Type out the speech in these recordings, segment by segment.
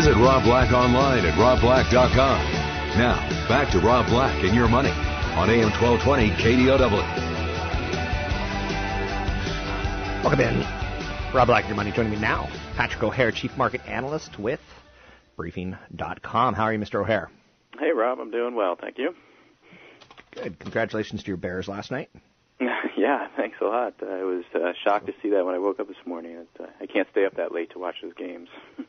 Visit Rob Black online at robblack.com. Now, back to Rob Black and your money on AM 1220 KDOW. Welcome in. Rob Black, and your money. Joining me now, Patrick O'Hare, Chief Market Analyst with Briefing.com. How are you, Mr. O'Hare? Hey, Rob. I'm doing well, thank you. Good. Congratulations to your Bears last night. yeah, thanks a lot. I was uh, shocked to see that when I woke up this morning. Uh, I can't stay up that late to watch those games.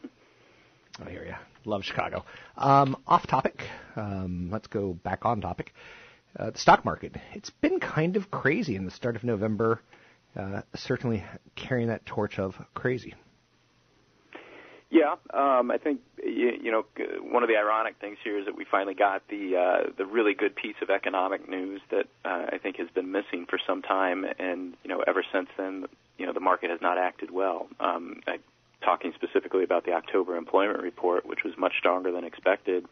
I hear you. Love Chicago. Um, off topic. Um, let's go back on topic. Uh, the stock market. It's been kind of crazy in the start of November. Uh, certainly carrying that torch of crazy. Yeah, um, I think you, you know one of the ironic things here is that we finally got the uh, the really good piece of economic news that uh, I think has been missing for some time, and you know ever since then, you know the market has not acted well. Um, I talking specifically about the October employment report, which was much stronger than expected.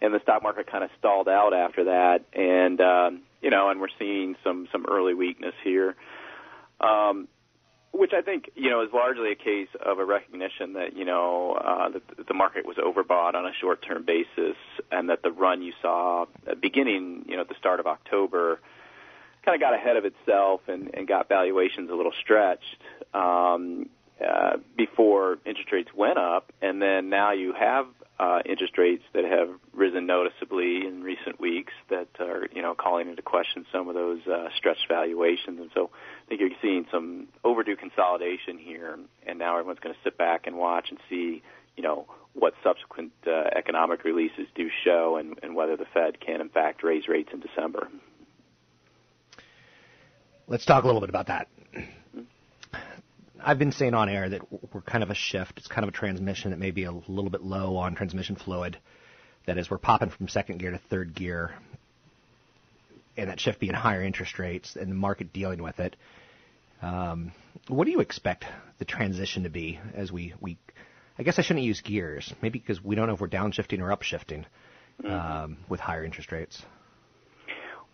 And the stock market kind of stalled out after that, and um, you know, and we're seeing some some early weakness here, um, which I think you know is largely a case of a recognition that you know uh, that the market was overbought on a short-term basis, and that the run you saw beginning you know at the start of October kind of got ahead of itself and, and got valuations a little stretched. Um, uh, before interest rates went up, and then now you have uh, interest rates that have risen noticeably in recent weeks that are, you know, calling into question some of those uh, stretched valuations. And so I think you're seeing some overdue consolidation here, and now everyone's going to sit back and watch and see, you know, what subsequent uh, economic releases do show and, and whether the Fed can, in fact, raise rates in December. Let's talk a little bit about that. I've been saying on air that we're kind of a shift. It's kind of a transmission that may be a little bit low on transmission fluid. That is, we're popping from second gear to third gear, and that shift being higher interest rates and the market dealing with it. Um, what do you expect the transition to be as we, we I guess I shouldn't use gears, maybe because we don't know if we're downshifting or upshifting mm-hmm. um, with higher interest rates.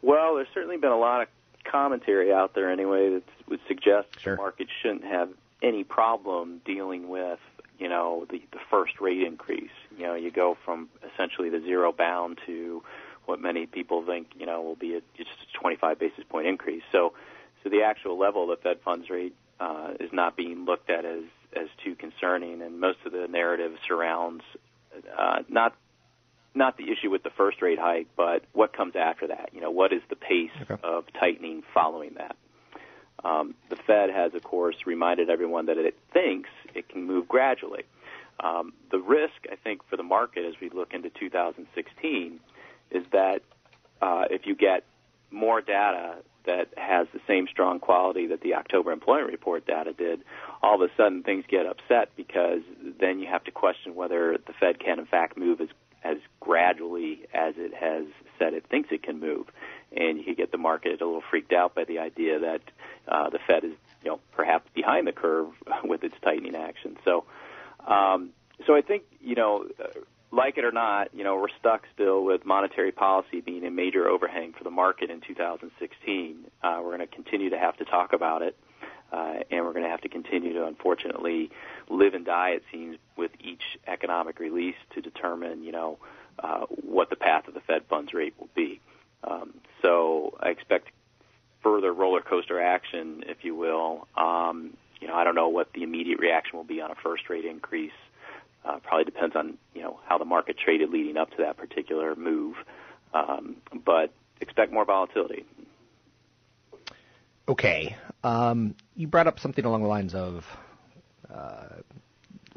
Well, there's certainly been a lot of commentary out there anyway that would suggest sure. the market shouldn't have any problem dealing with you know the the first rate increase. You know, you go from essentially the zero bound to what many people think you know will be a, just a 25 basis point increase. So, so the actual level of the Fed funds rate uh, is not being looked at as as too concerning, and most of the narrative surrounds uh, not not the issue with the first rate hike, but what comes after that. You know, what is the pace okay. of tightening following that? Um, the Fed has, of course, reminded everyone that it thinks it can move gradually. Um, the risk, I think, for the market as we look into 2016 is that uh, if you get more data that has the same strong quality that the October employment report data did, all of a sudden things get upset because then you have to question whether the Fed can in fact move as as gradually as it has said it thinks it can move. And you could get the market a little freaked out by the idea that uh, the Fed is, you know, perhaps behind the curve with its tightening action. So, um, so I think, you know, like it or not, you know, we're stuck still with monetary policy being a major overhang for the market in 2016. Uh, we're going to continue to have to talk about it, uh, and we're going to have to continue to, unfortunately, live and die, it seems, with each economic release to determine, you know, uh, what the path of the Fed funds rate will be. Um, so I expect further roller coaster action, if you will. Um, you know, I don't know what the immediate reaction will be on a first rate increase. Uh, probably depends on you know how the market traded leading up to that particular move. Um, but expect more volatility. Okay. Um, you brought up something along the lines of uh,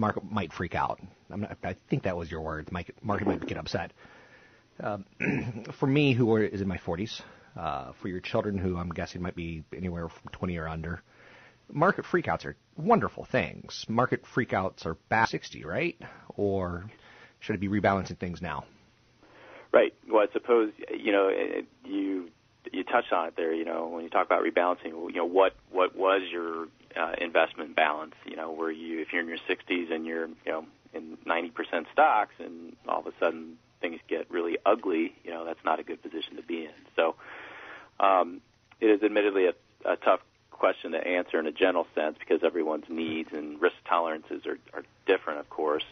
market might freak out. Not, i think that was your word. Market, market might get upset. Um, for me, who are, is in my 40s, uh, for your children, who I'm guessing might be anywhere from 20 or under, market freakouts are wonderful things. Market freakouts are back 60, right? Or should it be rebalancing things now? Right. Well, I suppose you know you you touched on it there. You know, when you talk about rebalancing, you know what what was your uh, investment balance? You know, where you if you're in your 60s and you're you know in 90% stocks, and all of a sudden things get really ugly, you know, that's not a good position to be in. So, um, it is admittedly a, a tough question to answer in a general sense because everyone's needs and risk tolerances are, are different, of course.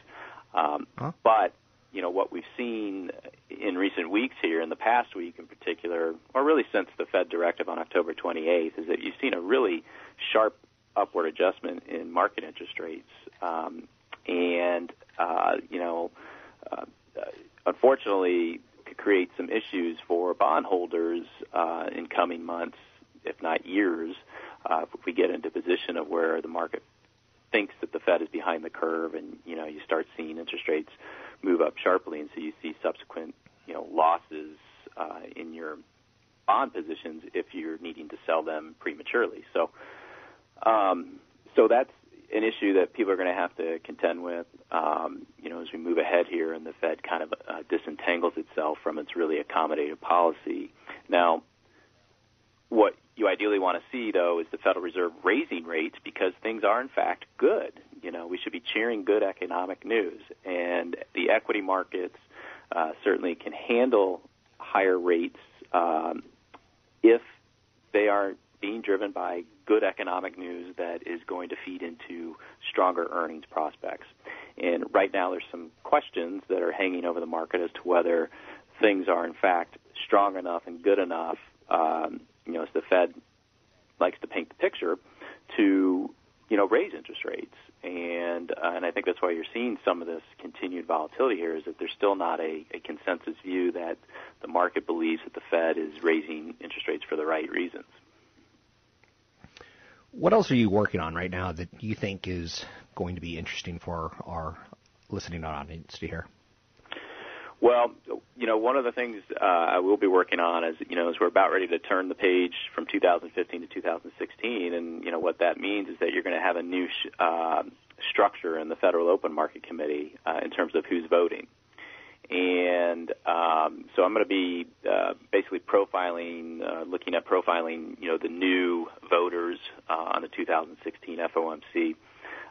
Um, huh? But you know what we've seen in recent weeks here, in the past week in particular, or really since the Fed directive on October 28th, is that you've seen a really sharp upward adjustment in market interest rates, um, and uh, you know, uh, unfortunately, could create some issues for bondholders uh, in coming months, if not years, uh, if we get into a position of where the market thinks that the Fed is behind the curve, and you know you start seeing interest rates move up sharply, and so you see subsequent you know losses uh, in your bond positions if you're needing to sell them prematurely. So, um, so that's an issue that people are going to have to contend with. Um, you know, as we move ahead here, and the Fed kind of uh, disentangles itself from its really accommodative policy. Now, what you ideally want to see, though, is the Federal Reserve raising rates because things are, in fact, good. You know, we should be cheering good economic news, and the equity markets uh, certainly can handle higher rates um, if they are being driven by good economic news that is going to feed into stronger earnings prospects. And right now, there's some questions that are hanging over the market as to whether things are, in fact, strong enough and good enough um, you know, as the Fed likes to paint the picture, to you know raise interest rates, and uh, and I think that's why you're seeing some of this continued volatility here. Is that there's still not a, a consensus view that the market believes that the Fed is raising interest rates for the right reasons. What else are you working on right now that you think is going to be interesting for our listening audience to hear? Well, you know, one of the things uh, I will be working on is, you know, as we're about ready to turn the page from 2015 to 2016, and you know what that means is that you're going to have a new sh- uh, structure in the Federal Open Market Committee uh, in terms of who's voting. And um, so I'm going to be uh, basically profiling, uh, looking at profiling, you know, the new voters uh, on the 2016 FOMC.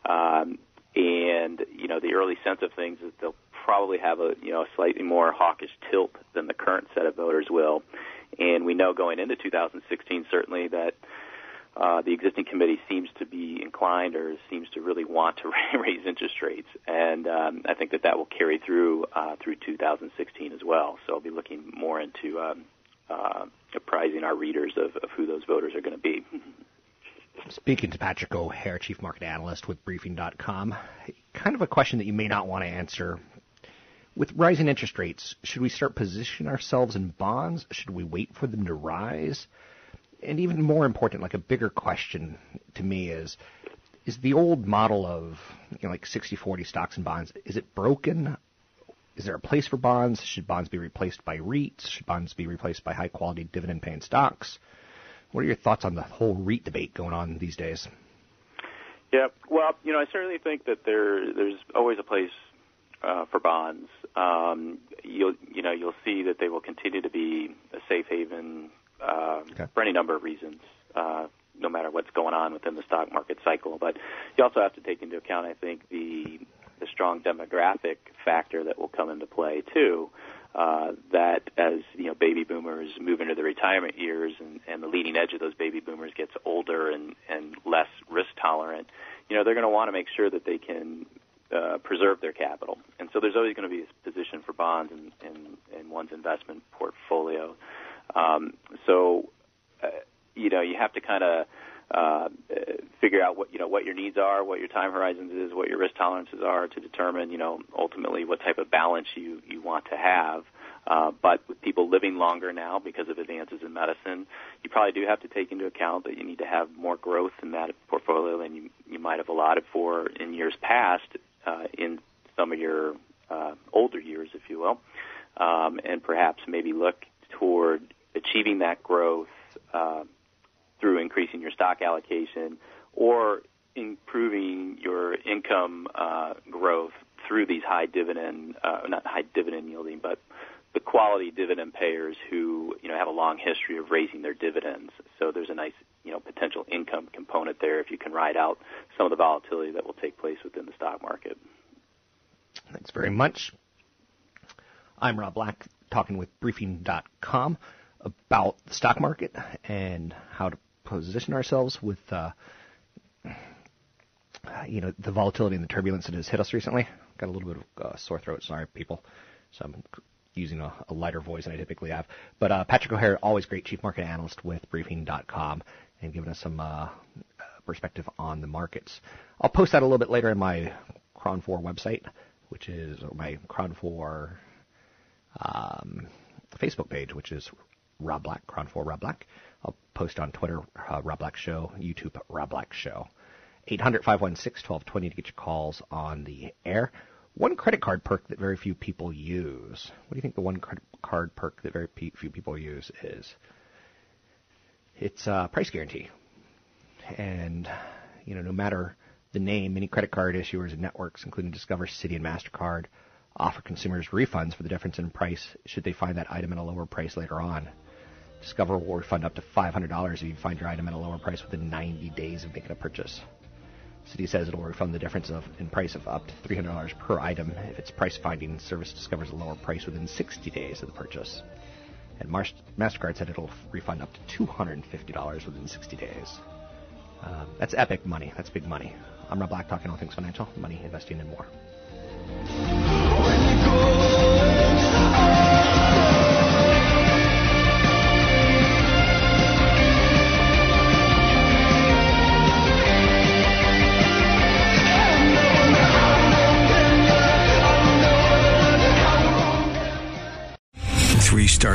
Um, and you know, the early sense of things is they'll probably have a you know a slightly more hawkish tilt than the current set of voters will. And we know going into 2016 certainly that uh, the existing committee seems to be inclined or seems to really want to raise interest rates, and um, I think that that will carry through uh, through 2016 as well. So I'll be looking more into um, uh, apprising our readers of, of who those voters are going to be. Speaking to Patrick O'Hare, Chief Market Analyst with Briefing.com, kind of a question that you may not want to answer with rising interest rates, should we start positioning ourselves in bonds? Should we wait for them to rise? And even more important, like a bigger question to me is, is the old model of you know, like 60-40 stocks and bonds, is it broken? Is there a place for bonds? Should bonds be replaced by REITs? Should bonds be replaced by high quality dividend paying stocks? What are your thoughts on the whole REIT debate going on these days? Yeah, well, you know, I certainly think that there there's always a place uh, for bonds. Um, you'll you know you'll see that they will continue to be a safe haven okay. for any number of reasons, uh, no matter what's going on within the stock market cycle. But you also have to take into account, I think, the the strong demographic factor that will come into play too. Uh, that as you know, baby boomers move into the retirement years, and, and the leading edge of those baby boomers gets older and and less risk tolerant, you know, they're going to want to make sure that they can uh, preserve their capital. And so there's always going to be a position for bonds in, in, in one's investment portfolio. Um, so, you know, you have to kind of uh, figure out what you know what your needs are, what your time horizons is, what your risk tolerances are to determine you know ultimately what type of balance you you want to have. Uh, but with people living longer now because of advances in medicine, you probably do have to take into account that you need to have more growth in that portfolio than you, you might have allotted for in years past uh, in some of your uh, older years, if you will, um, and perhaps maybe look toward achieving that growth uh, through increasing your stock allocation or improving your income uh, growth through these high dividend, uh, not high dividend yielding, but the quality dividend payers who you know have a long history of raising their dividends. So there's a nice you know potential income component there if you can ride out some of the volatility that will take place within the stock market. Thanks very much. I'm Rob Black, talking with Briefing.com about the stock market and how to position ourselves with, uh, you know, the volatility and the turbulence that has hit us recently. Got a little bit of uh, sore throat, sorry, people. So I'm using a, a, lighter voice than I typically have. But uh, Patrick O'Hare, always great chief market analyst with Briefing.com, and giving us some uh, perspective on the markets. I'll post that a little bit later in my KRON 4 website, which is my KRON 4 um, Facebook page, which is Rob Black, KRON 4 Rob Black. I'll post on Twitter, uh, Rob Black Show, YouTube, Rob Black Show. 800 516 1220 to get your calls on the air. One credit card perk that very few people use. What do you think the one credit card perk that very few people use is? It's a price guarantee. And, you know, no matter the name, many credit card issuers and networks, including Discover, Citi, and MasterCard, offer consumers refunds for the difference in price should they find that item at a lower price later on. Discover will refund up to $500 if you find your item at a lower price within 90 days of making a purchase. Citi says it will refund the difference of, in price of up to $300 per item if its price finding service discovers a lower price within 60 days of the purchase. And Mar- MasterCard said it'll refund up to $250 within 60 days. Um, that's epic money. That's big money. I'm Rob Black, talking all things financial, money, investing, and more.